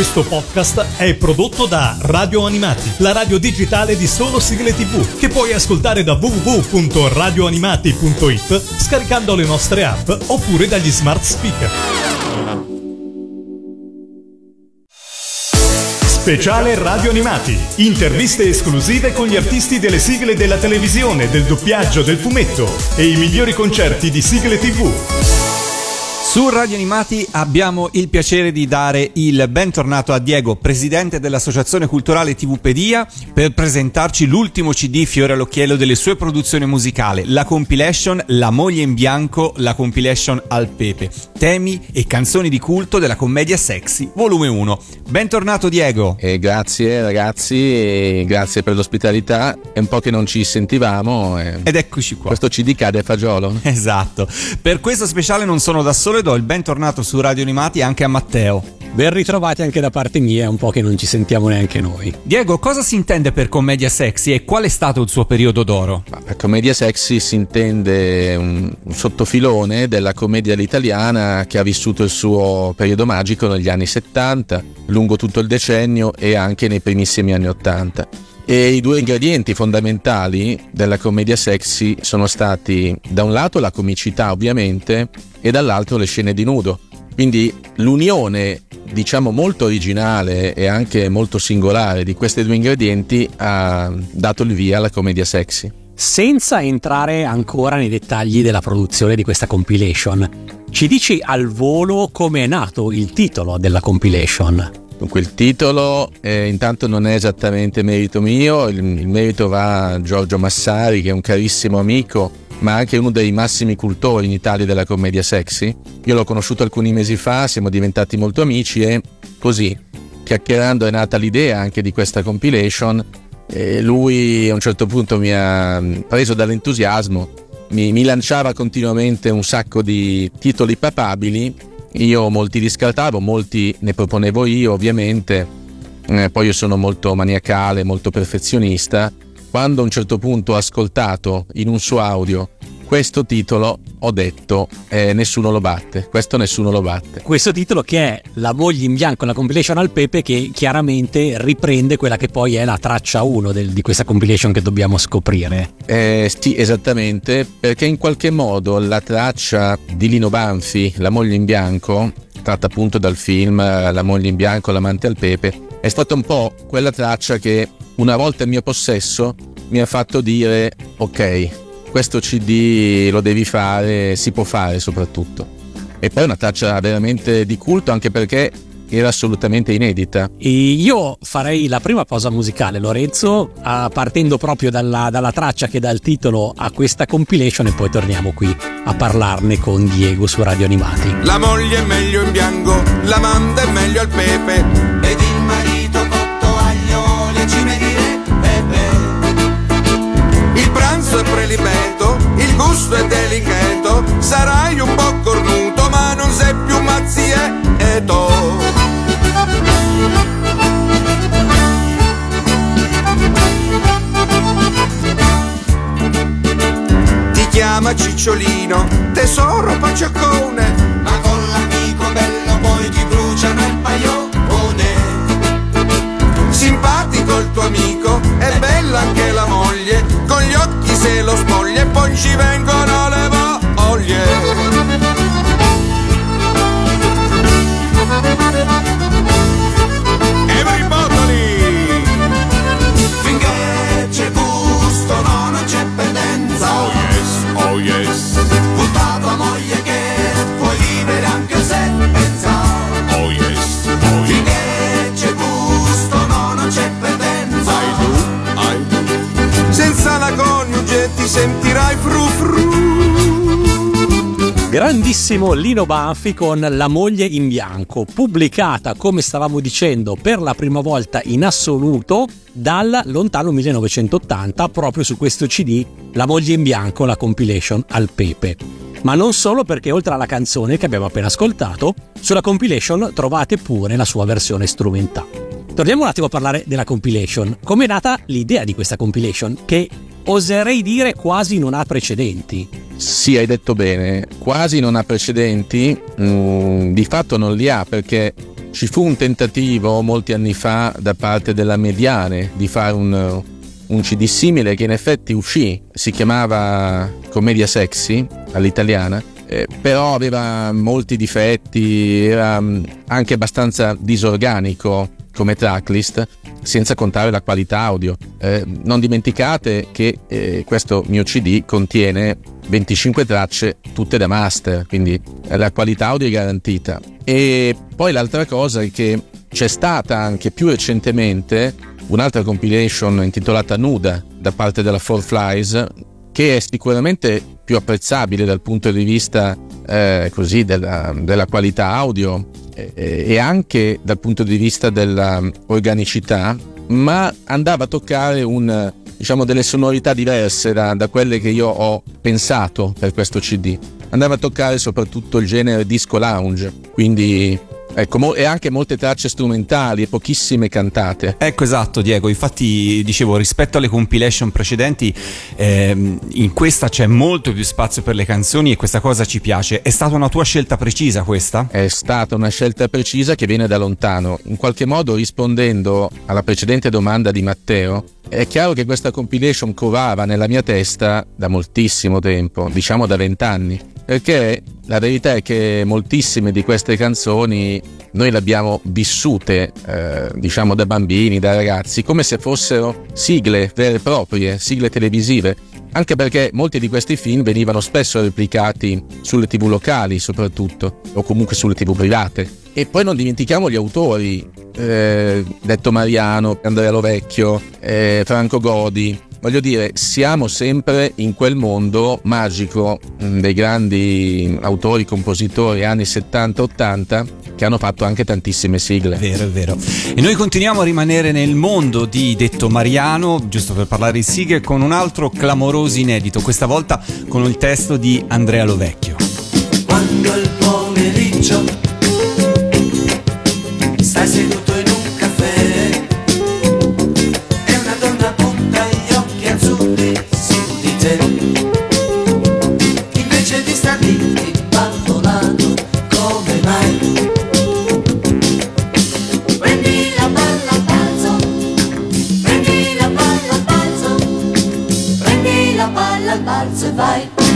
Questo podcast è prodotto da Radio Animati, la radio digitale di solo sigle tv, che puoi ascoltare da www.radioanimati.it scaricando le nostre app oppure dagli smart speaker. Speciale Radio Animati. Interviste esclusive con gli artisti delle sigle della televisione, del doppiaggio, del fumetto e i migliori concerti di sigle tv. Su Radio Animati abbiamo il piacere di dare il bentornato a Diego, presidente dell'Associazione Culturale TVpedia, per presentarci l'ultimo CD fiore all'occhiello delle sue produzioni musicali, la compilation La moglie in bianco, la compilation Al Pepe, temi e canzoni di culto della commedia sexy, volume 1. Bentornato Diego. E grazie ragazzi, grazie per l'ospitalità, è un po' che non ci sentivamo. E Ed eccoci qua. questo CD cade a fagiolo. Esatto. Per questo speciale non sono da solo e do il bentornato su Radio Animati anche a Matteo. Ben ritrovati anche da parte mia, è un po' che non ci sentiamo neanche noi. Diego, cosa si intende per commedia sexy e qual è stato il suo periodo d'oro? Ma per commedia sexy si intende un, un sottofilone della commedia all'italiana che ha vissuto il suo periodo magico negli anni 70, lungo tutto il decennio e anche nei primissimi anni 80. E i due ingredienti fondamentali della commedia sexy sono stati da un lato la comicità ovviamente e dall'altro le scene di nudo. Quindi l'unione, diciamo molto originale e anche molto singolare di questi due ingredienti ha dato il via alla commedia sexy. Senza entrare ancora nei dettagli della produzione di questa compilation, ci dici al volo come è nato il titolo della compilation? Dunque il titolo eh, intanto non è esattamente merito mio, il, il merito va a Giorgio Massari che è un carissimo amico ma anche uno dei massimi cultori in Italia della commedia sexy. Io l'ho conosciuto alcuni mesi fa, siamo diventati molto amici e così, chiacchierando è nata l'idea anche di questa compilation e lui a un certo punto mi ha preso dall'entusiasmo, mi, mi lanciava continuamente un sacco di titoli papabili, io molti li scartavo, molti ne proponevo io ovviamente, Eh, poi io sono molto maniacale, molto perfezionista. Quando a un certo punto ho ascoltato in un suo audio questo titolo, ho detto eh, nessuno lo batte, questo nessuno lo batte. Questo titolo che è La moglie in bianco, la compilation al pepe, che chiaramente riprende quella che poi è la traccia 1 di questa compilation che dobbiamo scoprire. Eh, sì, esattamente, perché in qualche modo la traccia di Lino Banfi, La moglie in bianco, tratta appunto dal film eh, La moglie in bianco, l'amante al pepe, è stata un po' quella traccia che una volta in mio possesso mi ha fatto dire ok, questo CD lo devi fare, si può fare soprattutto. E poi è una traccia veramente di culto anche perché era assolutamente inedita. E io farei la prima pausa musicale, Lorenzo, ah, partendo proprio dalla, dalla traccia che dà il titolo a questa compilation e poi torniamo qui a parlarne con Diego su Radio Animati. La moglie è meglio in bianco, l'amante è meglio al pepe. Il gusto è delicato. Sarai un po' cornuto, ma non sei più mazzieto. Ti chiama Cicciolino, tesoro paciaccone. Ma con l'amico bello poi ti bruciano il paione. Simpatico il tuo amico, è bella anche la moglie, con gli occhi se lo spoglia e poi ci vengono le voglie. Sentirai fru fru. Grandissimo Lino Banfi con La moglie in bianco, pubblicata, come stavamo dicendo, per la prima volta in assoluto dal lontano 1980, proprio su questo CD, La moglie in bianco, la compilation al pepe. Ma non solo perché oltre alla canzone che abbiamo appena ascoltato, sulla compilation trovate pure la sua versione strumentale. Torniamo un attimo a parlare della compilation. Come è nata l'idea di questa compilation? Che oserei dire quasi non ha precedenti. Sì, hai detto bene, quasi non ha precedenti, mm, di fatto non li ha perché ci fu un tentativo molti anni fa da parte della Mediane di fare un, un CD simile che in effetti uscì, si chiamava Commedia Sexy all'italiana, eh, però aveva molti difetti, era mm, anche abbastanza disorganico come tracklist, senza contare la qualità audio. Eh, non dimenticate che eh, questo mio CD contiene 25 tracce tutte da master, quindi la qualità audio è garantita. E poi l'altra cosa è che c'è stata anche più recentemente un'altra compilation intitolata Nuda da parte della Four Flies che è sicuramente più apprezzabile dal punto di vista eh, così della, della, qualità audio eh, e anche dal punto di vista dell'organicità, ma andava a toccare un, diciamo, delle sonorità diverse da, da quelle che io ho pensato per questo CD. Andava a toccare soprattutto il genere disco lounge, quindi Ecco, e anche molte tracce strumentali e pochissime cantate. Ecco esatto Diego, infatti dicevo rispetto alle compilation precedenti ehm, in questa c'è molto più spazio per le canzoni e questa cosa ci piace. È stata una tua scelta precisa questa? È stata una scelta precisa che viene da lontano, in qualche modo rispondendo alla precedente domanda di Matteo. È chiaro che questa compilation covava nella mia testa da moltissimo tempo, diciamo da vent'anni perché la verità è che moltissime di queste canzoni noi le abbiamo vissute, eh, diciamo da bambini, da ragazzi, come se fossero sigle vere e proprie, sigle televisive. Anche perché molti di questi film venivano spesso replicati sulle tv locali soprattutto, o comunque sulle tv private. E poi non dimentichiamo gli autori, eh, Detto Mariano, Andrea Lovecchio, eh, Franco Godi, voglio dire, siamo sempre in quel mondo magico mm, dei grandi autori, compositori anni 70-80 che hanno fatto anche tantissime sigle. Vero, è vero. E noi continuiamo a rimanere nel mondo di Detto Mariano, giusto per parlare di sigle, con un altro clamoroso inedito, questa volta con il testo di Andrea Lovecchio. Quando il divide.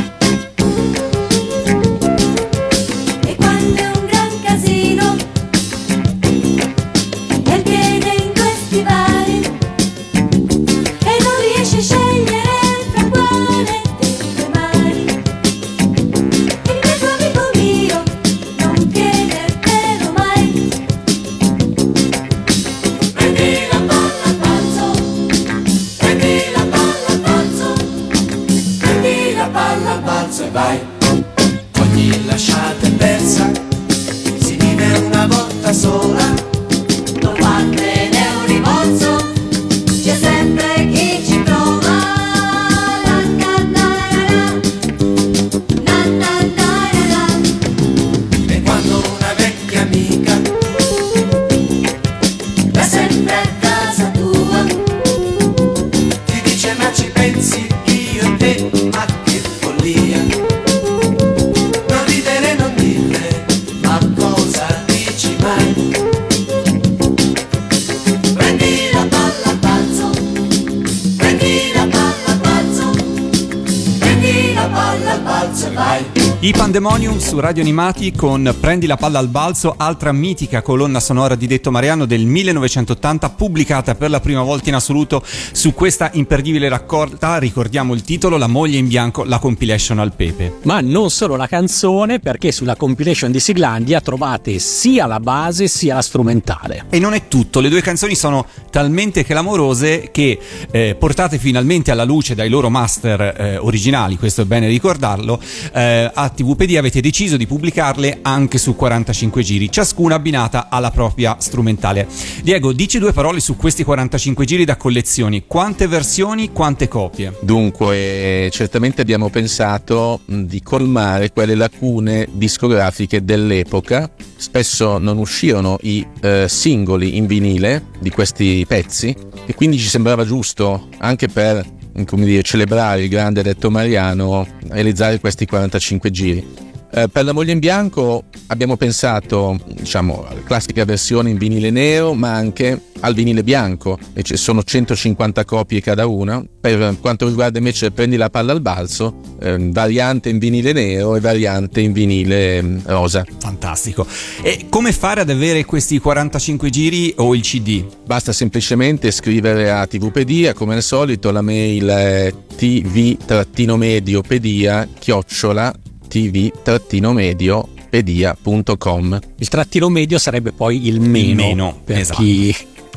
Radio Animati con Prendi la palla al balzo, altra mitica colonna sonora di Detto Mariano del 1980 pubblicata per la prima volta in assoluto su questa imperdibile raccolta, ricordiamo il titolo, La moglie in bianco, la compilation al pepe. Ma non solo la canzone, perché sulla compilation di Siglandia trovate sia la base sia la strumentale. E non è tutto, le due canzoni sono talmente clamorose che eh, portate finalmente alla luce dai loro master eh, originali, questo è bene ricordarlo, eh, a TVP PD avete deciso di pubblicarle anche su 45 giri, ciascuna abbinata alla propria strumentale. Diego, dici due parole su questi 45 giri da collezioni. Quante versioni, quante copie? Dunque, certamente abbiamo pensato di colmare quelle lacune discografiche dell'epoca. Spesso non uscirono i eh, singoli in vinile di questi pezzi e quindi ci sembrava giusto anche per come dire, celebrare il grande detto Mariano, realizzare questi 45 giri. Eh, per la moglie in bianco abbiamo pensato diciamo, alla classica versione in vinile nero, ma anche al vinile bianco, e ci sono 150 copie cada una. Per quanto riguarda invece Prendi la palla al balzo, eh, variante in vinile nero e variante in vinile mm, rosa. Fantastico. E come fare ad avere questi 45 giri o il CD? Basta semplicemente scrivere a TVpedia, come al solito la mail è tv-mediopedia chiocciola tv-mediopedia.com Il trattino medio sarebbe poi il meno, Il meno, per esatto. chi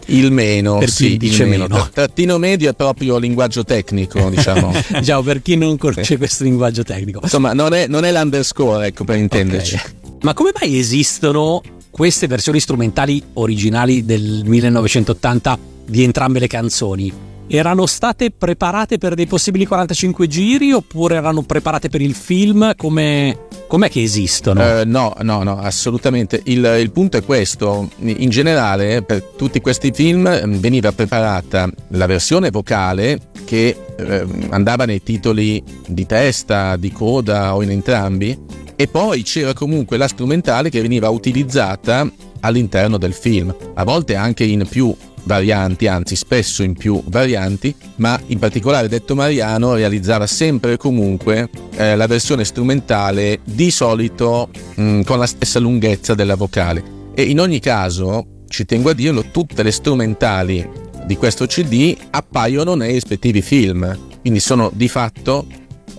Il meno, Per chi sì, dice il meno. meno. Tra- Trattino medio è proprio linguaggio tecnico, diciamo. diciamo per chi non conosce questo linguaggio tecnico. Insomma, non è, non è l'underscore, ecco, per intenderci. Ok. Ma come mai esistono queste versioni strumentali originali del 1980 di entrambe le canzoni? Erano state preparate per dei possibili 45 giri oppure erano preparate per il film? Come, com'è che esistono? Eh, no, no, no, assolutamente. Il, il punto è questo. In generale, per tutti questi film eh, veniva preparata la versione vocale che eh, andava nei titoli di testa, di coda o in entrambi, e poi c'era comunque la strumentale che veniva utilizzata all'interno del film, a volte anche in più varianti, anzi spesso in più varianti, ma in particolare Detto Mariano realizzava sempre e comunque eh, la versione strumentale di solito mh, con la stessa lunghezza della vocale. E in ogni caso, ci tengo a dirlo, tutte le strumentali di questo CD appaiono nei rispettivi film, quindi sono di fatto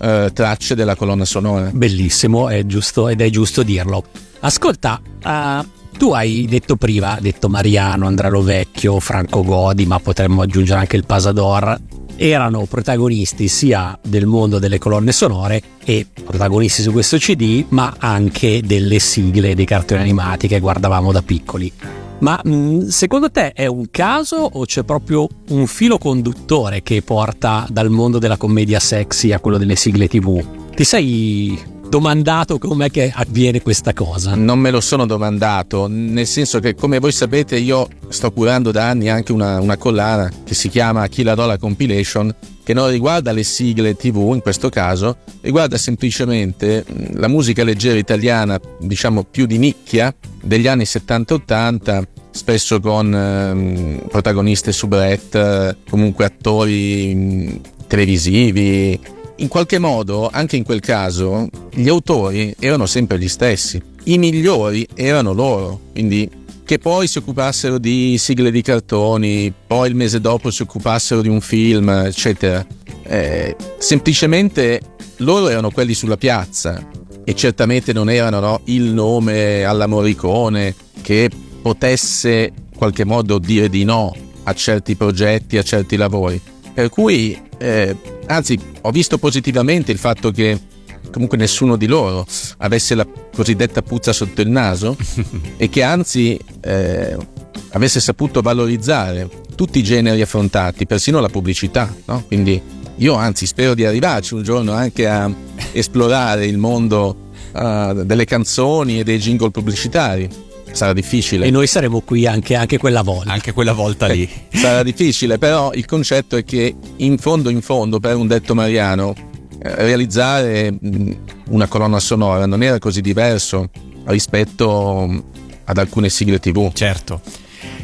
eh, tracce della colonna sonora. Bellissimo, è giusto ed è giusto dirlo. Ascolta, eh, tu hai detto prima, detto Mariano, Andrea Lovecchio, Franco Godi, ma potremmo aggiungere anche il Pasador. Erano protagonisti sia del mondo delle colonne sonore e protagonisti su questo CD, ma anche delle sigle dei cartoni animati che guardavamo da piccoli. Ma mh, secondo te è un caso o c'è proprio un filo conduttore che porta dal mondo della commedia sexy a quello delle sigle TV? Ti sei domandato com'è che avviene questa cosa? Non me lo sono domandato, nel senso che come voi sapete io sto curando da anni anche una, una collana che si chiama Chi la do la compilation, che non riguarda le sigle tv in questo caso, riguarda semplicemente mh, la musica leggera italiana, diciamo più di nicchia, degli anni 70-80, spesso con ehm, protagoniste soubrette, comunque attori mh, televisivi, in qualche modo, anche in quel caso, gli autori erano sempre gli stessi. I migliori erano loro, quindi che poi si occupassero di sigle di cartoni, poi il mese dopo si occupassero di un film, eccetera. Eh, semplicemente loro erano quelli sulla piazza e certamente non erano no, il nome alla Morricone che potesse in qualche modo dire di no a certi progetti, a certi lavori. Per cui, eh, anzi, ho visto positivamente il fatto che comunque nessuno di loro avesse la cosiddetta puzza sotto il naso e che anzi eh, avesse saputo valorizzare tutti i generi affrontati, persino la pubblicità. No? Quindi io anzi spero di arrivarci un giorno anche a esplorare il mondo uh, delle canzoni e dei jingle pubblicitari. Sarà difficile. E noi saremo qui anche, anche quella volta. Anche quella volta lì. Sarà difficile, però il concetto è che in fondo in fondo per un detto mariano eh, realizzare mh, una colonna sonora non era così diverso rispetto mh, ad alcune sigle tv. Certo.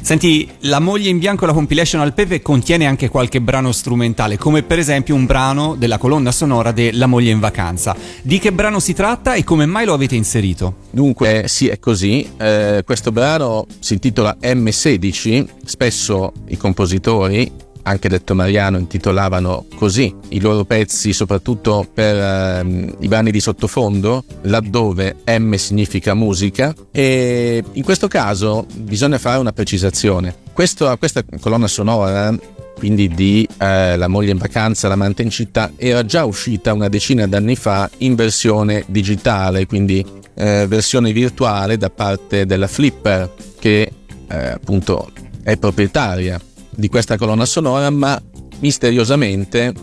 Senti, La moglie in bianco, la compilation al pepe contiene anche qualche brano strumentale, come per esempio un brano della colonna sonora de La moglie in vacanza. Di che brano si tratta e come mai lo avete inserito? Dunque, sì, è così. Eh, questo brano si intitola M16. Spesso i compositori, anche detto Mariano, intitolavano così i loro pezzi, soprattutto per ehm, i brani di sottofondo, laddove M significa musica. E in questo caso bisogna fare una precisazione. Questo- questa colonna sonora quindi di eh, La moglie in vacanza, L'amante in città, era già uscita una decina d'anni fa in versione digitale, quindi eh, versione virtuale da parte della Flipper, che eh, appunto è proprietaria di questa colonna sonora, ma misteriosamente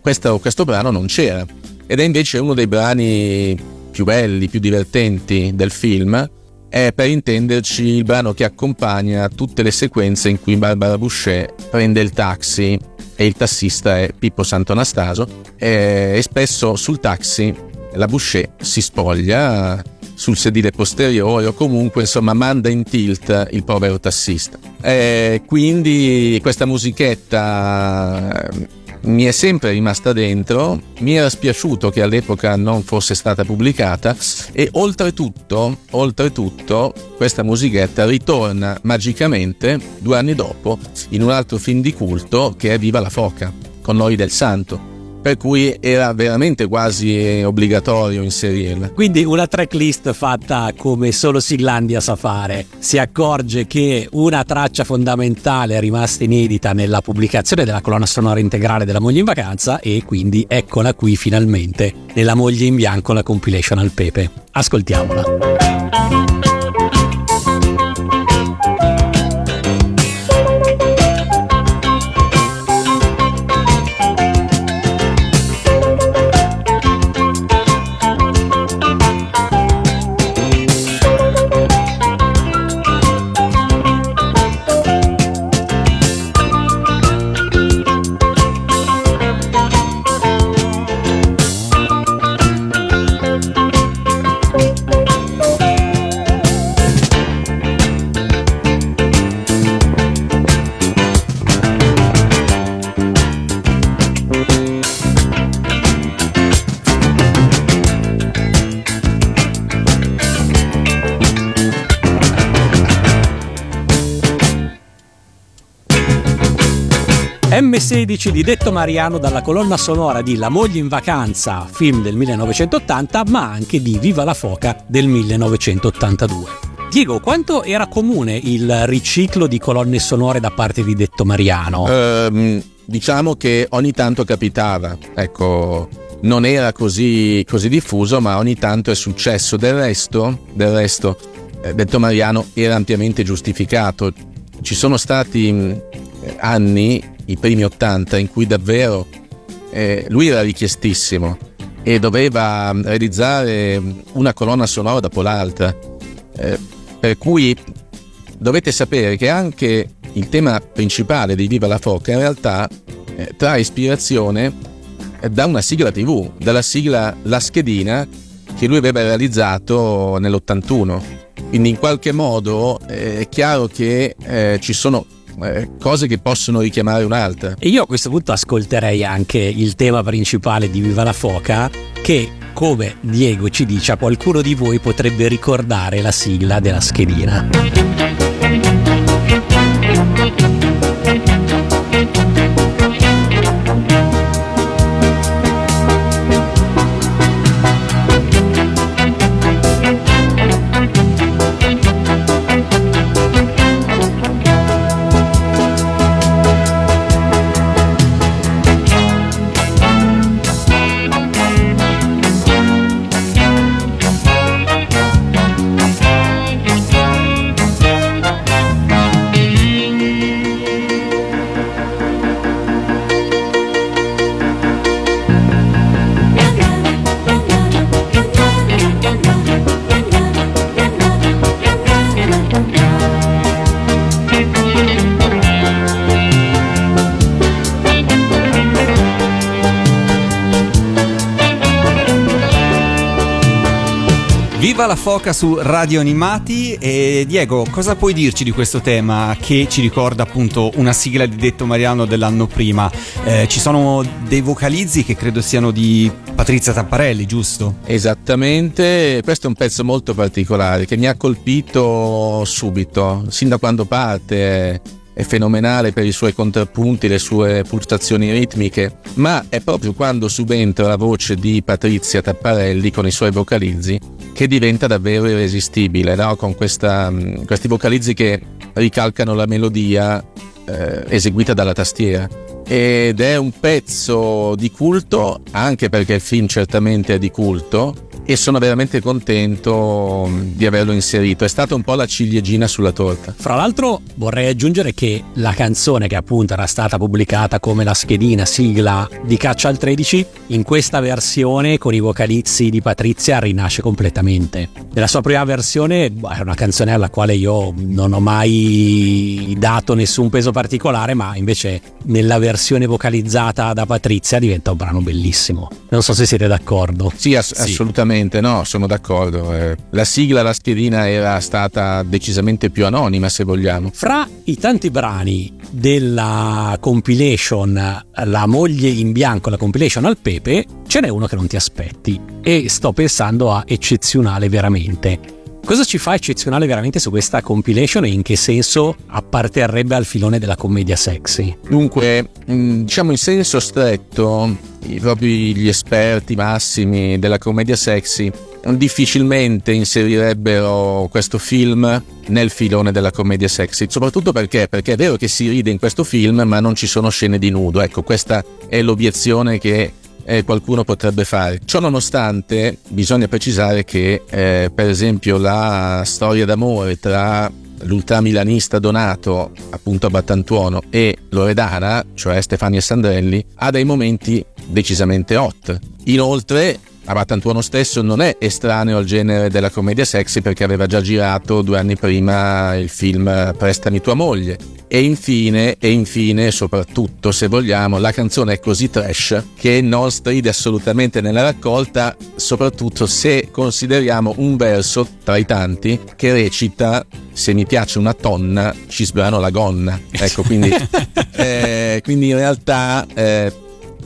questo, questo brano non c'era. Ed è invece uno dei brani più belli, più divertenti del film. È per intenderci il brano che accompagna tutte le sequenze in cui Barbara Boucher prende il taxi e il tassista è Pippo Sant'Anastaso e, e spesso sul taxi la Boucher si spoglia sul sedile posteriore o comunque insomma manda in tilt il povero tassista. E quindi questa musichetta mi è sempre rimasta dentro, mi era spiaciuto che all'epoca non fosse stata pubblicata e oltretutto, oltretutto questa musichetta ritorna magicamente due anni dopo in un altro film di culto che è Viva la foca con Noi del Santo per cui era veramente quasi obbligatorio inserirla. Quindi una tracklist fatta come solo Siglandia sa fare. Si accorge che una traccia fondamentale è rimasta inedita nella pubblicazione della colonna sonora integrale della Moglie in Vacanza e quindi eccola qui finalmente nella Moglie in Bianco la compilation al pepe. Ascoltiamola. M16 di Detto Mariano dalla colonna sonora di La moglie in vacanza, film del 1980, ma anche di Viva la foca del 1982. Diego, quanto era comune il riciclo di colonne sonore da parte di Detto Mariano? Ehm, diciamo che ogni tanto capitava, ecco, non era così, così diffuso, ma ogni tanto è successo. Del resto, del resto eh, Detto Mariano era ampiamente giustificato. Ci sono stati anni i primi 80 in cui davvero eh, lui era richiestissimo e doveva mm, realizzare una colonna sonora dopo l'altra. Eh, per cui dovete sapere che anche il tema principale di Viva la Foca in realtà eh, trae ispirazione da una sigla TV, dalla sigla La Schedina che lui aveva realizzato nell'81. Quindi in qualche modo eh, è chiaro che eh, ci sono eh, cose che possono richiamare un'altra. E io a questo punto ascolterei anche il tema principale di Viva la Foca che come Diego ci dice a qualcuno di voi potrebbe ricordare la sigla della schedina. Viva la foca su Radio Animati e Diego, cosa puoi dirci di questo tema che ci ricorda appunto una sigla di Detto Mariano dell'anno prima? Eh, ci sono dei vocalizzi che credo siano di Patrizia Tapparelli, giusto? Esattamente, questo è un pezzo molto particolare che mi ha colpito subito, sin da quando parte è fenomenale per i suoi contrappunti, le sue pulsazioni ritmiche, ma è proprio quando subentra la voce di Patrizia Tapparelli con i suoi vocalizzi che diventa davvero irresistibile, no? con questa, mm, questi vocalizzi che ricalcano la melodia eh, eseguita dalla tastiera. Ed è un pezzo di culto, anche perché il film certamente è di culto, e sono veramente contento di averlo inserito. È stata un po' la ciliegina sulla torta. Fra l'altro vorrei aggiungere che la canzone che appunto era stata pubblicata come la schedina sigla di Caccia al 13, in questa versione con i vocalizzi di Patrizia rinasce completamente. Nella sua prima versione boh, è una canzone alla quale io non ho mai dato nessun peso particolare, ma invece nella versione vocalizzata da Patrizia diventa un brano bellissimo. Non so se siete d'accordo. Sì, ass- Sì. assolutamente no, sono d'accordo. Eh, la sigla, la schedina era stata decisamente più anonima, se vogliamo. Fra i tanti brani della compilation La moglie in bianco, la compilation al pepe, ce n'è uno che non ti aspetti e sto pensando a eccezionale veramente. Cosa ci fa eccezionale veramente su questa compilation e in che senso apparterrebbe al filone della commedia sexy? Dunque, mh, diciamo in senso stretto, proprio gli esperti massimi della commedia sexy difficilmente inserirebbero questo film nel filone della commedia sexy, soprattutto perché, perché è vero che si ride in questo film, ma non ci sono scene di nudo. Ecco, questa è l'obiezione che eh, qualcuno potrebbe fare. Ciò nonostante, bisogna precisare che, eh, per esempio, la storia d'amore tra l'ultramilanista Donato, appunto a Battantuono, e Loredana, cioè Stefania Sandrelli, ha dei momenti decisamente hot. Inoltre, a Battantuono stesso non è estraneo al genere della commedia sexy perché aveva già girato due anni prima il film Prestami tua moglie. E infine, e infine, soprattutto se vogliamo, la canzone è così trash che non stride assolutamente nella raccolta, soprattutto se consideriamo un verso tra i tanti che recita se mi piace una tonna ci sbrano la gonna. Ecco, quindi, eh, quindi in realtà eh,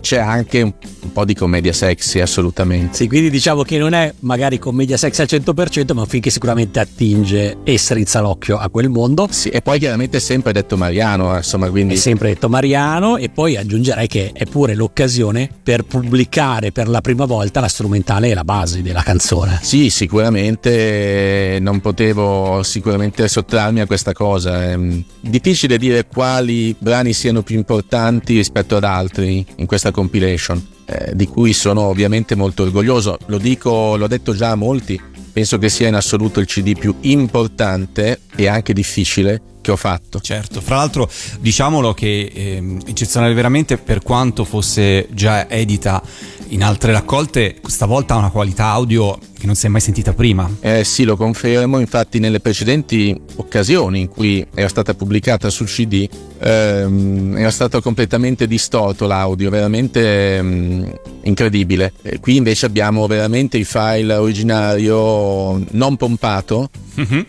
c'è anche un po' di commedia sexy, assolutamente. Sì, quindi diciamo che non è magari commedia sexy al 100%, ma finché sicuramente attinge e strizza l'occhio a quel mondo. Sì, e poi chiaramente è sempre detto Mariano, eh, insomma, È quindi sempre detto Mariano e poi aggiungerei che è pure l'occasione per pubblicare per la prima volta la strumentale e la base della canzone. Sì, sicuramente eh, non potevo sicuramente sottrarmi a questa cosa. È mm, difficile dire quali brani siano più importanti rispetto ad altri in questa compilation, eh, di cui sono ovviamente molto orgoglioso. Lo dico, l'ho detto già a molti, penso che sia in assoluto il CD più importante e anche difficile che ho fatto. Certo, fra l'altro diciamolo che ehm, eccezionale veramente per quanto fosse già edita in altre raccolte, stavolta ha una qualità audio che non si è mai sentita prima. Eh sì, lo confermo, infatti nelle precedenti occasioni in cui era stata pubblicata sul CD ehm, era stato completamente distorto l'audio, veramente ehm, incredibile. Eh, qui invece abbiamo veramente il file originario non pompato,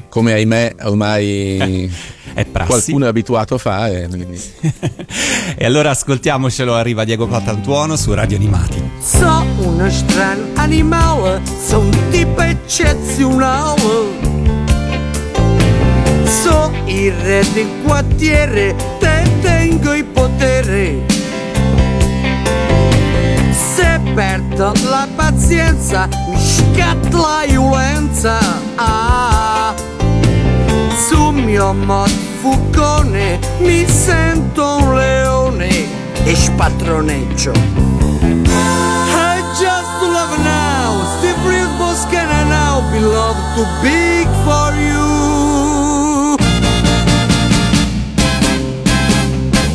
come ahimè ormai È prassi. qualcuno è abituato a fare. e allora ascoltiamocelo, arriva Diego Patantuono su Radio Animati. So uno strano animale, so tipo eccezionale. So il re del quartiere, te tengo il potere. Se perdo la pazienza, mi scatta la violenza. Ah, sul mio mod fucone mi sento un leone e spattroneggio. Be loved too big for you.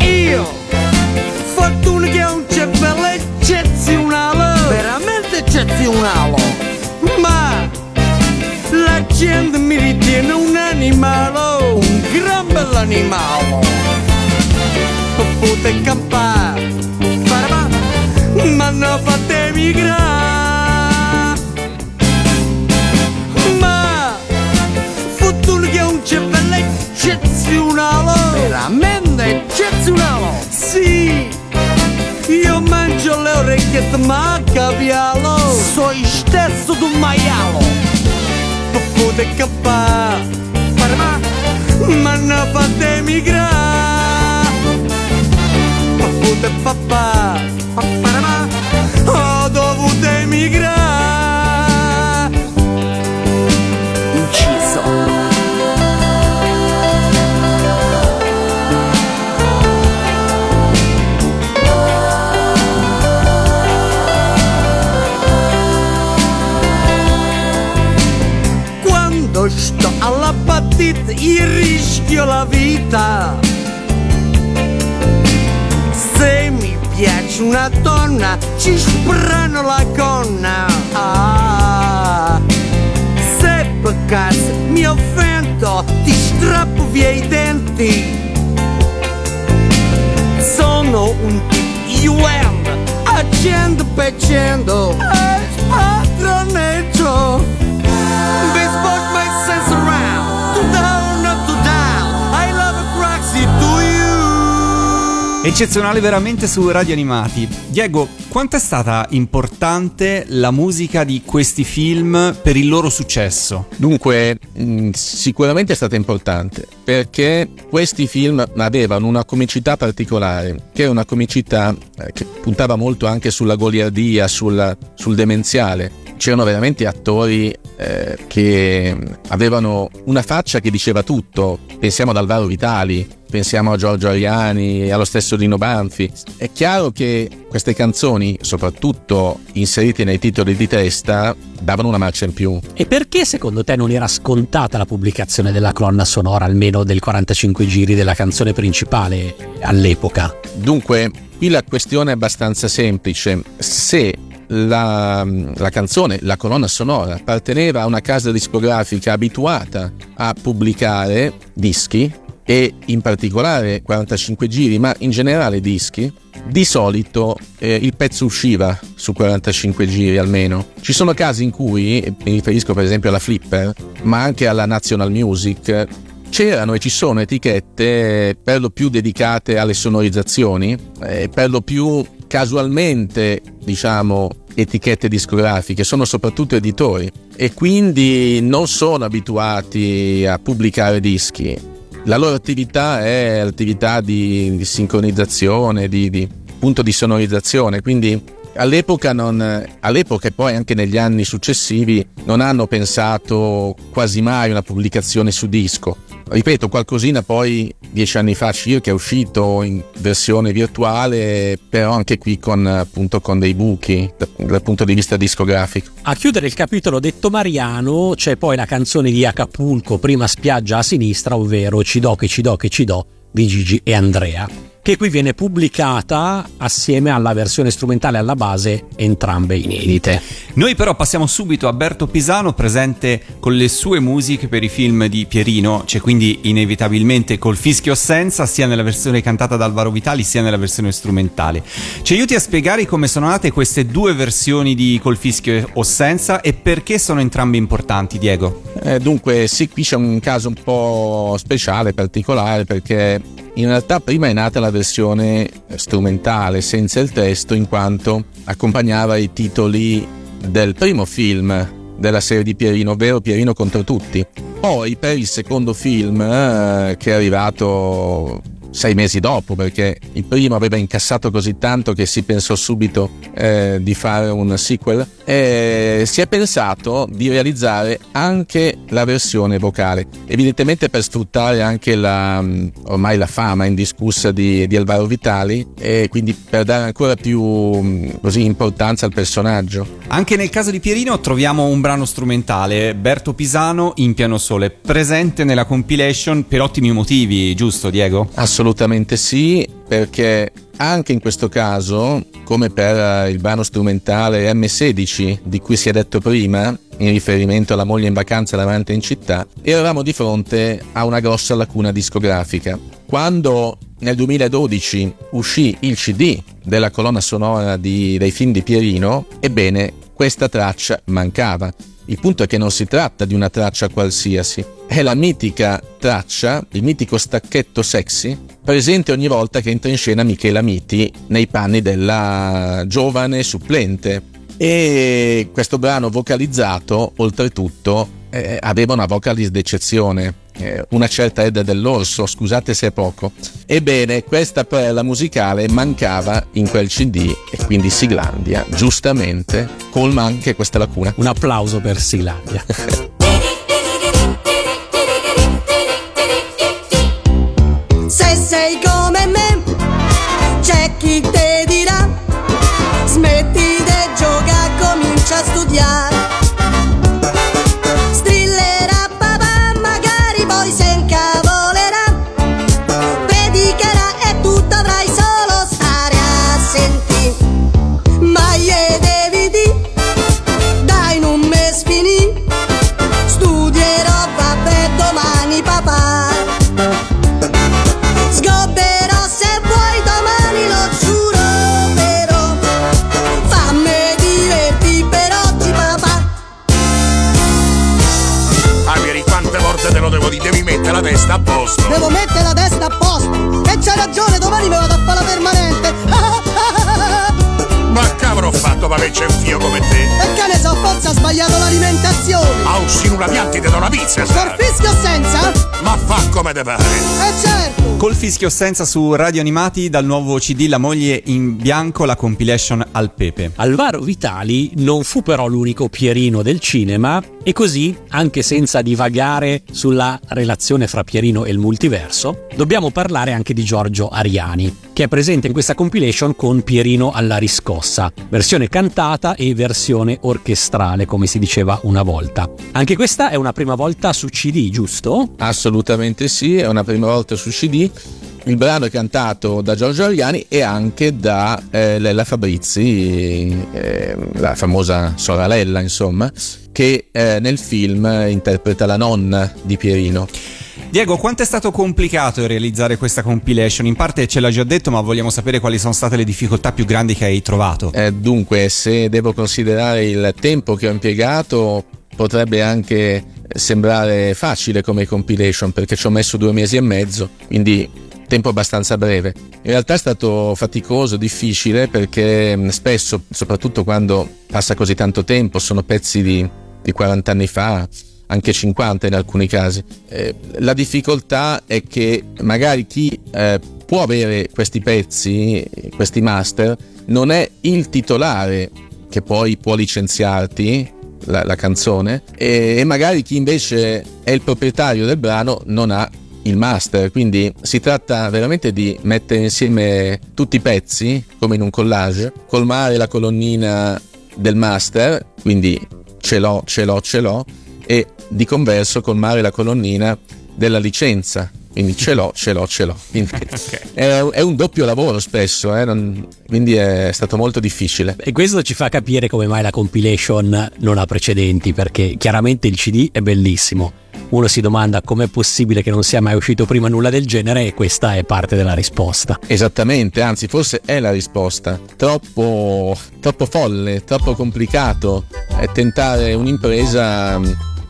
Io, fortuna che ho un cervello eccezionale, veramente eccezionale, ma la gente mi ritiene un animale, un gran bell'animale. Potete campare, ma non fate migrare. Veramente eccezionale. Sì, io mangio le orecchiette ma cavialo, sono stesso di un maialo. Potete campare, farma, ma non fate migrare. Potete papà, ho dovuto emigrare. il rischio la vita. Se mi piace una donna ci sprano la gonna. Ah, se peccato mi offendo ti strappo via i denti. Sono un UM accendo peccendo e eh, spatroneggio. Ah. Eccezionale veramente su Radio Animati. Diego, quanto è stata importante la musica di questi film per il loro successo? Dunque, mh, sicuramente è stata importante perché questi film avevano una comicità particolare, che è una comicità eh, che puntava molto anche sulla goliardia, sulla- sul demenziale. C'erano veramente attori eh, che avevano una faccia che diceva tutto. Pensiamo ad Alvaro Vitali, pensiamo a Giorgio Ariani, allo stesso Dino Banfi. È chiaro che queste canzoni, soprattutto inserite nei titoli di testa, davano una marcia in più. E perché secondo te non era scontata la pubblicazione della colonna sonora, almeno del 45 giri della canzone principale all'epoca? Dunque, qui la questione è abbastanza semplice. Se la, la canzone, la colonna sonora, apparteneva a una casa discografica abituata a pubblicare dischi, e in particolare 45 giri, ma in generale dischi, di solito eh, il pezzo usciva su 45 giri almeno. Ci sono casi in cui, mi riferisco per esempio alla Flipper, ma anche alla National Music, c'erano e ci sono etichette per lo più dedicate alle sonorizzazioni, eh, per lo più casualmente, diciamo, etichette discografiche, sono soprattutto editori e quindi non sono abituati a pubblicare dischi. La loro attività è l'attività di, di sincronizzazione, di, di punto di sonorizzazione, quindi all'epoca, non, all'epoca e poi anche negli anni successivi non hanno pensato quasi mai una pubblicazione su disco. Ripeto, qualcosina poi dieci anni fa circa è uscito in versione virtuale, però anche qui con, appunto, con dei buchi da- dal punto di vista discografico. A chiudere il capitolo detto Mariano c'è poi la canzone di Acapulco, prima spiaggia a sinistra, ovvero Ci do che ci do che ci do di Gigi e Andrea, che qui viene pubblicata assieme alla versione strumentale alla base, entrambe inedite. Noi però passiamo subito a Berto Pisano, presente con le sue musiche per i film di Pierino, c'è quindi inevitabilmente col fischio senza, sia nella versione cantata da Alvaro Vitali sia nella versione strumentale. Ci aiuti a spiegare come sono nate queste due versioni di Col fischio o senza e perché sono entrambe importanti, Diego? Eh, dunque, sì, qui c'è un caso un po' speciale, particolare, perché in realtà prima è nata la versione strumentale senza il testo, in quanto accompagnava i titoli del primo film della serie di Pierino, ovvero Pierino contro tutti. Poi per il secondo film, eh, che è arrivato sei mesi dopo, perché il primo aveva incassato così tanto che si pensò subito eh, di fare un sequel, eh, si è pensato di realizzare anche la versione vocale, evidentemente per sfruttare anche la, mh, ormai la fama indiscussa di, di Alvaro Vitali e quindi per dare ancora più mh, così, importanza al personaggio. Anche nel caso di Pierino troviamo un brano strumentale, Berto Pisano in piano sole, presente nella compilation per ottimi motivi, giusto Diego? Assolutamente sì, perché anche in questo caso, come per il brano strumentale M16 di cui si è detto prima, in riferimento alla moglie in vacanza l'amante in città, eravamo di fronte a una grossa lacuna discografica. Quando nel 2012 uscì il CD della colonna sonora di- dei film di Pierino, ebbene questa traccia mancava. Il punto è che non si tratta di una traccia qualsiasi, è la mitica traccia, il mitico stacchetto sexy, presente ogni volta che entra in scena Michela Miti nei panni della giovane supplente. E questo brano vocalizzato, oltretutto, eh, aveva una vocalist d'eccezione, una certa Edda dell'Orso, scusate se è poco. Ebbene, questa perla musicale mancava in quel CD e quindi Siglandia, giustamente, colma anche questa lacuna. Un applauso per Silandia. prova che c'è fio come te. E che ne so, forse ha sbagliato l'alimentazione. Ah, ha uscito una pianta e ti do una pizza. Per fischio senza? Ma fa come deve pare. E certo. Col fischio senza su Radio Animati dal nuovo CD La moglie in bianco, la compilation al pepe. Alvaro Vitali non fu però l'unico Pierino del cinema e così, anche senza divagare sulla relazione fra Pierino e il multiverso, dobbiamo parlare anche di Giorgio Ariani, che è presente in questa compilation con Pierino alla riscossa, versione cantata e versione orchestrale, come si diceva una volta. Anche questa è una prima volta su CD, giusto? Assolutamente sì, è una prima volta su CD. Il brano è cantato da Giorgio Ariani e anche da eh, Lella Fabrizi, eh, la famosa sorella, insomma, che eh, nel film interpreta la nonna di Pierino. Diego, quanto è stato complicato realizzare questa compilation? In parte ce l'ha già detto, ma vogliamo sapere quali sono state le difficoltà più grandi che hai trovato. Eh, dunque, se devo considerare il tempo che ho impiegato, potrebbe anche sembrare facile come compilation perché ci ho messo due mesi e mezzo, quindi tempo abbastanza breve. In realtà è stato faticoso, difficile perché mh, spesso, soprattutto quando passa così tanto tempo, sono pezzi di, di 40 anni fa, anche 50 in alcuni casi. Eh, la difficoltà è che magari chi eh, può avere questi pezzi, questi master, non è il titolare che poi può licenziarti la, la canzone e, e magari chi invece è il proprietario del brano non ha il master, quindi si tratta veramente di mettere insieme tutti i pezzi come in un collage, colmare la colonnina del master, quindi ce l'ho, ce l'ho, ce l'ho, e di converso colmare la colonnina della licenza. Quindi ce l'ho, ce l'ho, ce l'ho. Quindi è, è un doppio lavoro spesso, eh, non- quindi è stato molto difficile. E questo ci fa capire come mai la compilation non ha precedenti, perché chiaramente il CD è bellissimo. Uno si domanda com'è possibile che non sia mai uscito prima nulla del genere e questa è parte della risposta. Esattamente, anzi forse è la risposta. Troppo, troppo folle, troppo complicato è tentare un'impresa,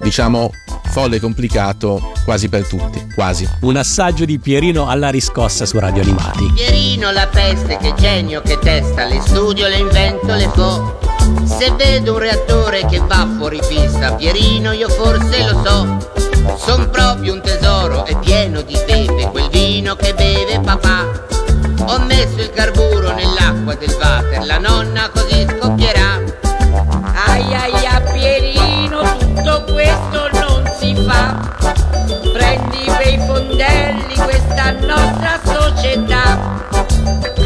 diciamo, folle e complicato quasi per tutti, quasi. Un assaggio di Pierino alla riscossa su Radio Animati. Pierino la peste, che genio, che testa, le studio, le invento, le fo. Se vedo un reattore che va fuori pista, Pierino io forse lo so. Son proprio un tesoro, è pieno di pepe, quel vino che beve papà. Ho messo il carburo nell'acqua del water, la nonna così fa. Prendi bei fondelli, questa nostra società.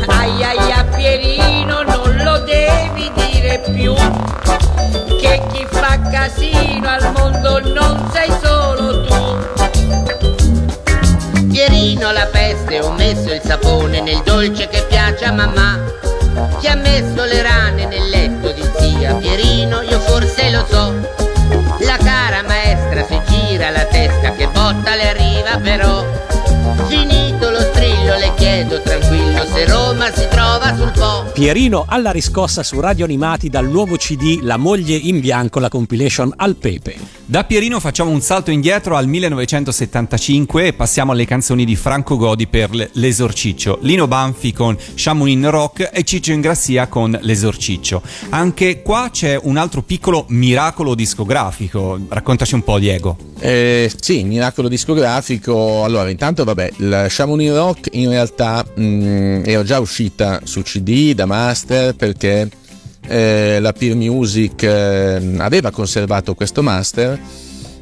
Ai ai a Pierino, non lo devi dire più. Che chi fa casino al mondo non sei solo tu. Pierino la peste, ho messo il sapone nel dolce che piace a mamma. Chi ha messo le rane nel letto di zia Pierino, io forse lo so. Che botta Pierino alla riscossa su Radio Animati dal nuovo CD La moglie in bianco, la compilation al pepe. Da Pierino facciamo un salto indietro al 1975 e passiamo alle canzoni di Franco Godi per L'Esorciccio, Lino Banfi con Shamuin Rock e Ciccio Ingrassia con L'Esorciccio. Anche qua c'è un altro piccolo miracolo discografico. Raccontaci un po', Diego. Eh, sì, miracolo discografico. Allora, intanto, vabbè, il Shamonin Rock in realtà mh, era già uscita su CD da master perché eh, la Peer Music eh, aveva conservato questo master.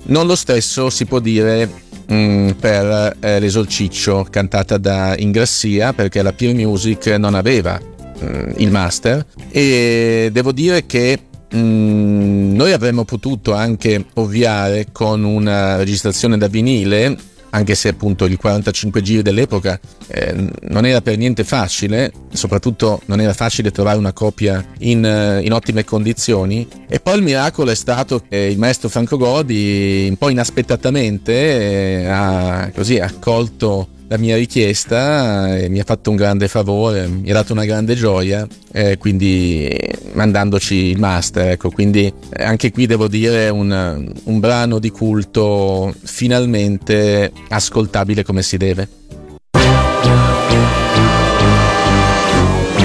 Non lo stesso si può dire mh, per eh, l'Esorciccio cantata da Ingrassia perché la Peer Music non aveva mh, il master e devo dire che Mm, noi avremmo potuto anche ovviare con una registrazione da vinile, anche se appunto il 45 giri dell'epoca eh, non era per niente facile, soprattutto non era facile trovare una copia in, eh, in ottime condizioni. E poi il miracolo è stato che il maestro Franco Godi, un po' inaspettatamente, eh, ha così accolto la mia richiesta e mi ha fatto un grande favore, mi ha dato una grande gioia, eh, quindi eh, mandandoci il master. Ecco, quindi eh, anche qui devo dire un, un brano di culto finalmente ascoltabile come si deve.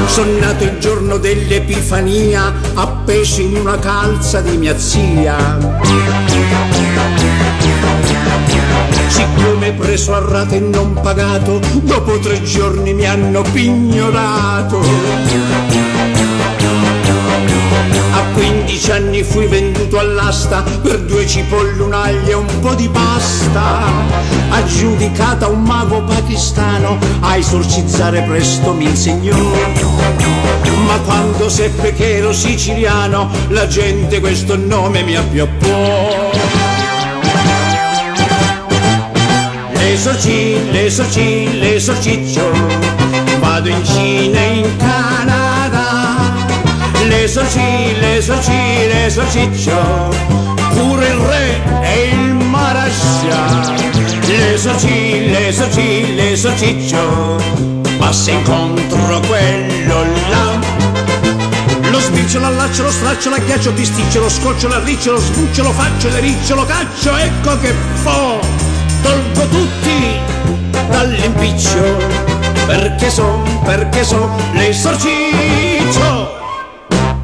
Sono nato il giorno dell'Epifania, appeso in una calza di mia zia. Siccome preso a rate non pagato, dopo tre giorni mi hanno pignorato. A 15 anni fui venduto all'asta per due cipolle, un e un po' di pasta. Aggiudicata un mago pakistano, a esorcizzare presto mi insegnò. Ma quando seppe che ero siciliano, la gente questo nome mi appioppò. L'esorci, l'esorci, l'esorciccio, vado in Cina e in Canada. L'esorci, l'esorci, l'esorciccio, pure il re e il marascia. L'esorci, l'esorci, l'esorciccio, passa incontro quello là. Lo sbiccio, l'allaccio, lo straccio, l'aghiaccio, pisticcio, lo scoccio, l'arriccio, lo sbuccio, lo faccio, le riccio, lo caccio, ecco che fo, tolgo tutti dall'impiccio, perché so, perché so, l'esorciccio.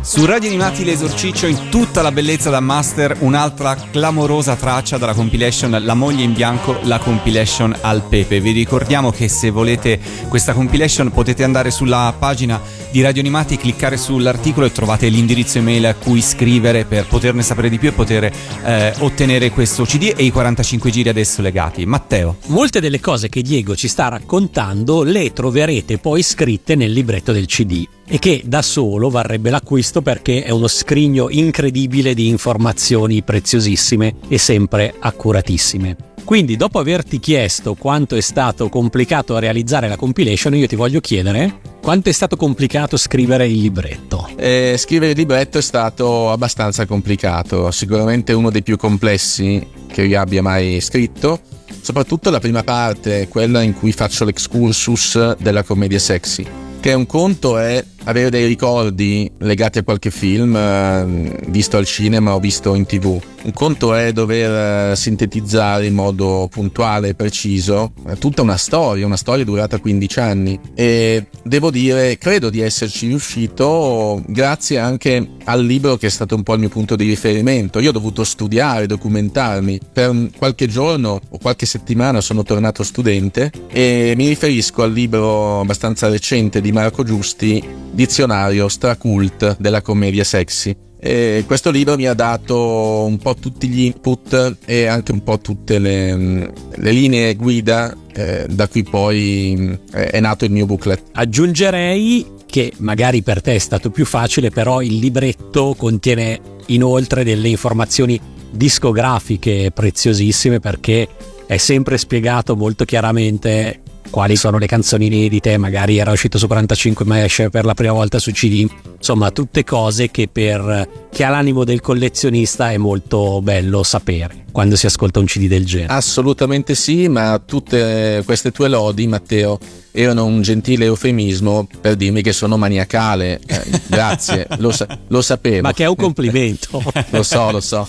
Su Radio Animati l'esorciccio in tutta la bellezza da master, un'altra clamorosa traccia dalla compilation La moglie in bianco, la compilation al pepe. Vi ricordiamo che se volete questa compilation potete andare sulla pagina di Radio Animati, cliccare sull'articolo e trovate l'indirizzo email a cui scrivere per poterne sapere di più e poter eh, ottenere questo CD e i 45 giri adesso legati. Matteo. Molte delle cose che Diego ci sta raccontando le troverete poi scritte nel libretto del CD e che da solo varrebbe l'acquisto perché è uno scrigno incredibile di informazioni preziosissime e sempre accuratissime. Quindi, dopo averti chiesto quanto è stato complicato realizzare la compilation, io ti voglio chiedere quanto è stato complicato scrivere il libretto. Eh, scrivere il libretto è stato abbastanza complicato, sicuramente uno dei più complessi che io abbia mai scritto. Soprattutto la prima parte, quella in cui faccio l'excursus della commedia sexy. Che un conto è avere dei ricordi legati a qualche film eh, visto al cinema o visto in tv. Un conto è dover eh, sintetizzare in modo puntuale e preciso eh, tutta una storia, una storia durata 15 anni. E devo dire, credo di esserci riuscito grazie anche al libro che è stato un po' il mio punto di riferimento. Io ho dovuto studiare, documentarmi. Per qualche giorno o qualche settimana sono tornato studente e mi riferisco al libro abbastanza recente di Marco Giusti dizionario stracult della commedia sexy. E questo libro mi ha dato un po' tutti gli input e anche un po' tutte le, le linee guida eh, da cui poi eh, è nato il mio booklet. Aggiungerei che magari per te è stato più facile, però il libretto contiene inoltre delle informazioni discografiche preziosissime perché è sempre spiegato molto chiaramente quali sono le canzoni inedite, magari era uscito su 45 ma esce per la prima volta su CD, insomma tutte cose che per chi ha l'animo del collezionista è molto bello sapere quando si ascolta un CD del genere. Assolutamente sì, ma tutte queste tue lodi, Matteo, erano un gentile eufemismo per dirmi che sono maniacale. Eh, grazie, lo, sa- lo, sapevo. Ma che è un complimento. lo so, lo so.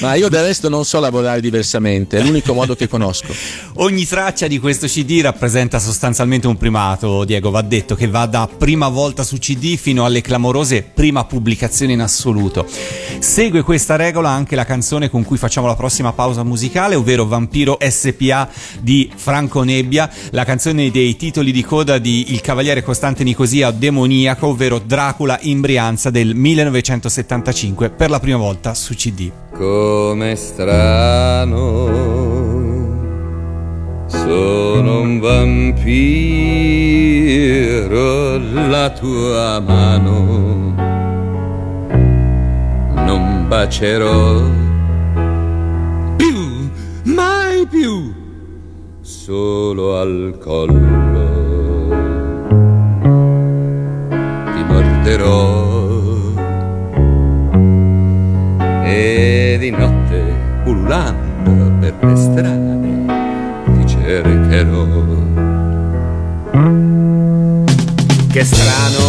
Ma io del resto non so lavorare diversamente, è l'unico modo che conosco. Ogni traccia di questo CD rappresenta sostanzialmente un primato, Diego. Va detto che va da prima volta su CD fino alle clamorose prima pubblicazione in assoluto. Segue questa regola anche la canzone con cui facciamo la prossima pausa musicale, ovvero Vampiro SPA di Franco Nebbia, la canzone dei titoli di coda di Il Cavaliere Costante Nicosia Demoniaco, ovvero Dracula in Brianza del 1975 per la prima volta su CD. Come strano sono un vampiro, la tua mano non bacerò più, mai più, solo al collo. Ti morderò. E di notte pullulando per le strade ti cercherò. Che strano,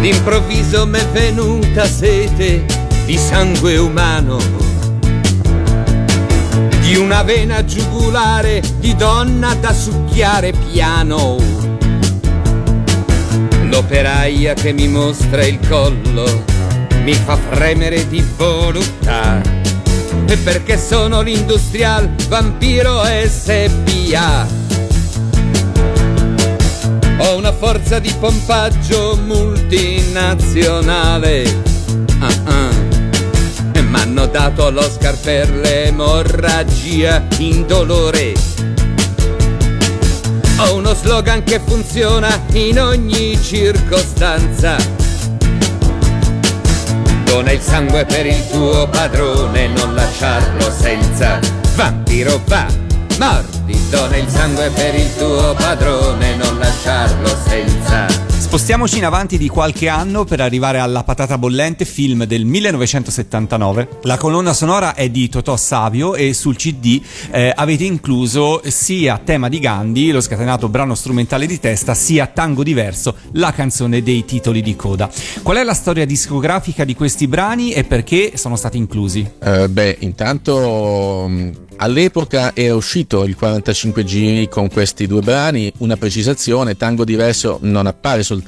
d'improvviso m'è venuta sete di sangue umano, di una vena giugulare di donna da succhiare piano. L'operaia che mi mostra il collo mi fa fremere di voluttà. E perché sono l'industrial vampiro SPA. Ho una forza di pompaggio multinazionale. M'hanno dato l'Oscar per l'emorragia indolore. Ho uno slogan che funziona in ogni circostanza. Dona il sangue per il tuo padrone, non lasciarlo senza. Vampiro va, mordi, dona il sangue per il tuo padrone, non lasciarlo senza. Spostiamoci in avanti di qualche anno per arrivare alla Patata Bollente, film del 1979. La colonna sonora è di Totò Savio e sul CD eh, avete incluso sia tema di Gandhi, lo scatenato brano strumentale di testa, sia Tango Diverso, la canzone dei titoli di coda. Qual è la storia discografica di questi brani e perché sono stati inclusi? Eh, beh, intanto mh, all'epoca era uscito il 45 giri con questi due brani, una precisazione, Tango Diverso non appare soltanto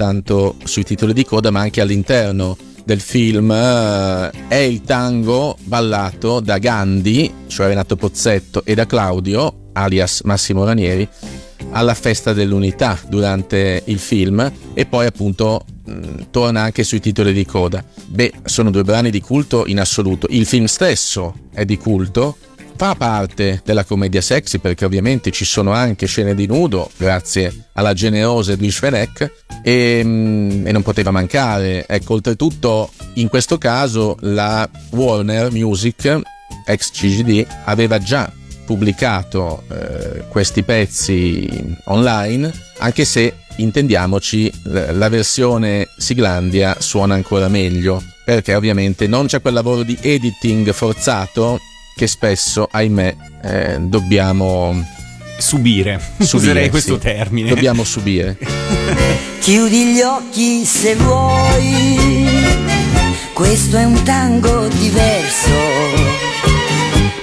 sui titoli di coda ma anche all'interno del film eh, è il tango ballato da Gandhi, cioè Renato Pozzetto, e da Claudio, alias Massimo Ranieri, alla festa dell'unità durante il film e poi appunto mh, torna anche sui titoli di coda. Beh, sono due brani di culto in assoluto. Il film stesso è di culto, fa parte della commedia sexy perché ovviamente ci sono anche scene di nudo grazie alla generosa Edwige Fenech e, mm, e non poteva mancare. Ecco, oltretutto in questo caso la Warner Music, ex CGD, aveva già pubblicato eh, questi pezzi online, anche se intendiamoci la versione Siglandia suona ancora meglio, perché ovviamente non c'è quel lavoro di editing forzato che spesso, ahimè, eh, dobbiamo subire. Userei questo termine. Dobbiamo subire. Chiudi gli occhi se vuoi, questo è un tango diverso,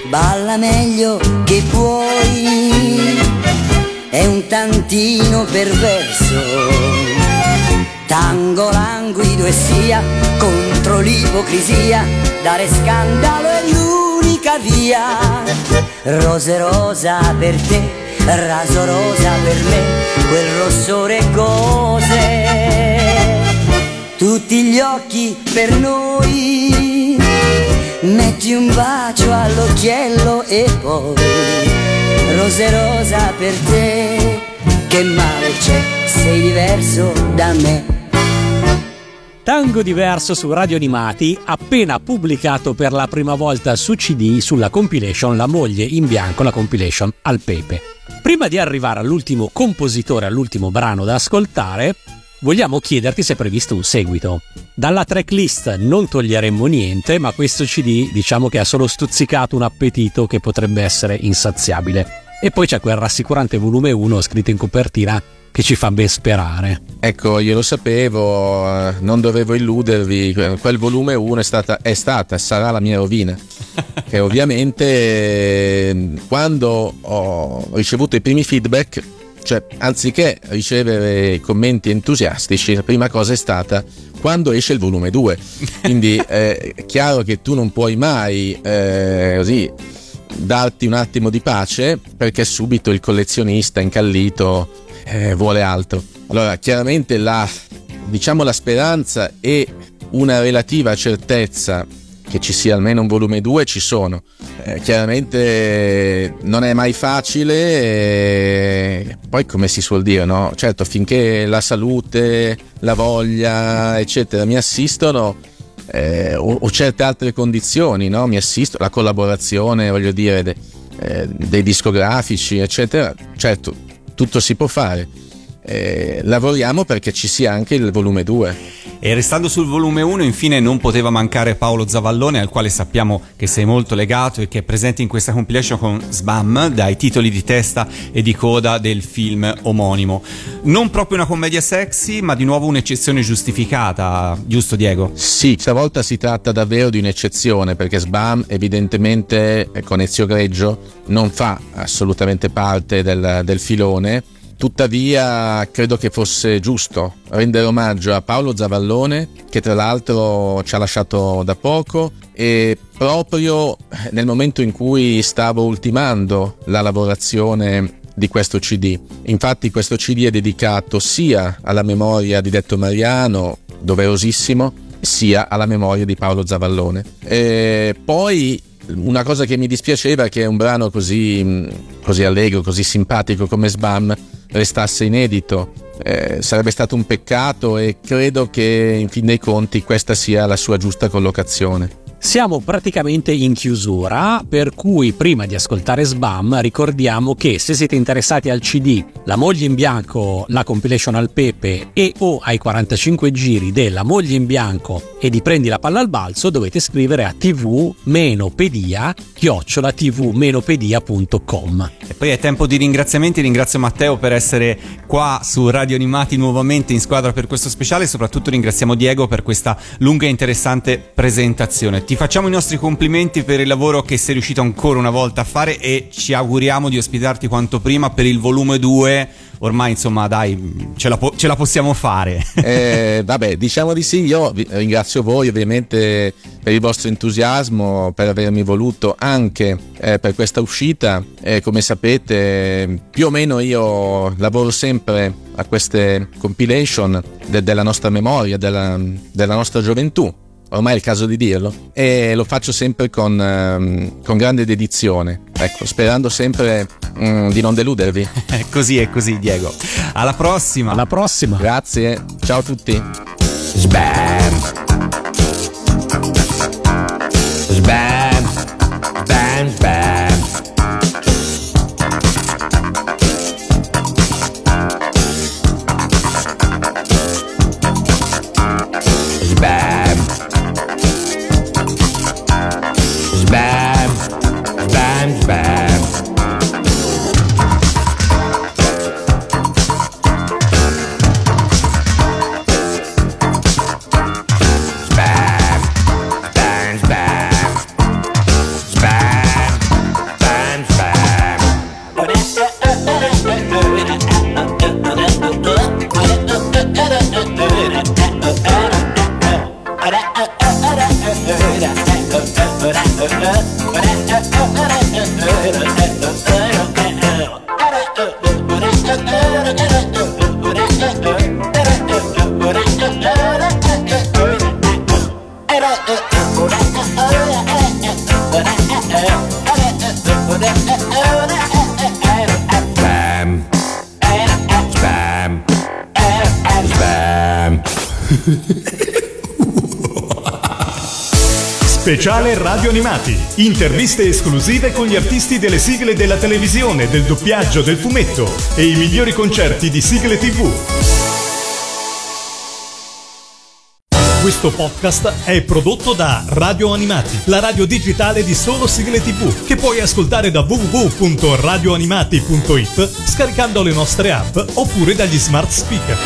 balla meglio che puoi, è un tantino perverso, tango languido e sia contro l'ipocrisia, dare scandalo è l'unica via, rose rosa per te, raso rosa per me, quel rossore cose, tutti gli occhi per noi, metti un bacio all'occhiello e poi, rose rosa per te, che male c'è, sei diverso da me. Tango diverso su Radio Animati, appena pubblicato per la prima volta su CD sulla compilation La moglie in bianco, la compilation al pepe. Prima di arrivare all'ultimo compositore, all'ultimo brano da ascoltare, vogliamo chiederti se è previsto un seguito. Dalla tracklist non toglieremmo niente, ma questo CD diciamo che ha solo stuzzicato un appetito che potrebbe essere insaziabile. E poi c'è quel rassicurante volume 1 scritto in copertina che ci fa ben sperare. Ecco, io lo sapevo, eh, non dovevo illudervi, quel volume 1 è stata, è stata, sarà la mia rovina. che ovviamente eh, quando ho ricevuto i primi feedback, cioè anziché ricevere commenti entusiastici, la prima cosa è stata quando esce il volume 2. Quindi eh, è chiaro che tu non puoi mai eh, così darti un attimo di pace perché subito il collezionista incallito eh, vuole altro. Allora, chiaramente la, diciamo, la speranza e una relativa certezza che ci sia almeno un volume 2 ci sono. Eh, chiaramente non è mai facile, e poi come si suol dire, no? Certo, finché la salute, la voglia, eccetera, mi assistono, eh, o, o, certe altre condizioni, no? Mi assistono, la collaborazione, voglio dire, de, eh, dei discografici, eccetera. Certo, tutto si può fare. Eh, lavoriamo perché ci sia anche il volume 2. E restando sul volume 1, infine non poteva mancare Paolo Zavallone, al quale sappiamo che sei molto legato e che è presente in questa compilation con Sbam, dai titoli di testa e di coda del film omonimo. Non proprio una commedia sexy, ma di nuovo un'eccezione giustificata, giusto Diego? Sì, stavolta si tratta davvero di un'eccezione, perché Sbam evidentemente con Ezio Greggio non fa assolutamente parte del, del filone tuttavia credo che fosse giusto rendere omaggio a Paolo Zavallone, che tra l'altro ci ha lasciato da poco e proprio nel momento in cui stavo ultimando la lavorazione di questo CD. Infatti questo CD è dedicato sia alla memoria di Detto Mariano, doverosissimo, sia alla memoria di Paolo Zavallone. E poi una cosa che mi dispiaceva è che un brano così, così allegro, così simpatico come Sbam restasse inedito. Eh, sarebbe stato un peccato e credo che in fin dei conti questa sia la sua giusta collocazione. Siamo praticamente in chiusura, per cui prima di ascoltare Sbam ricordiamo che se siete interessati al CD, La moglie in bianco, la compilation al pepe e o ai 45 giri della moglie in bianco e di Prendi la palla al balzo dovete scrivere a tv-pedia chiocciola tv-pedia.com E poi è tempo di ringraziamenti, ringrazio Matteo per essere qua su Radio Animati nuovamente in squadra per questo speciale. E soprattutto ringraziamo Diego per questa lunga e interessante presentazione. Ti facciamo i nostri complimenti per il lavoro che sei riuscito ancora una volta a fare e ci auguriamo di ospitarti quanto prima per il volume 2. Ormai, insomma, dai, ce la, po- ce la possiamo fare. Eh, vabbè, diciamo di sì. Io ringrazio voi ovviamente per il vostro entusiasmo, per avermi voluto anche eh, per questa uscita. Eh, come sapete, più o meno io lavoro sempre a queste compilation de- della nostra memoria, della, della nostra gioventù ormai è il caso di dirlo, e lo faccio sempre con, ehm, con grande dedizione, ecco, sperando sempre mm, di non deludervi. È così, è così, Diego. Alla prossima. Alla prossima. Grazie, ciao a tutti. Sbam. Sbam. Bam, bam. Sbam. Sbam. Speciale Radio Animati. Interviste esclusive con gli artisti delle sigle della televisione, del doppiaggio, del fumetto e i migliori concerti di sigle TV. Questo podcast è prodotto da Radio Animati, la radio digitale di solo sigle TV, che puoi ascoltare da www.radioanimati.it scaricando le nostre app oppure dagli smart speaker.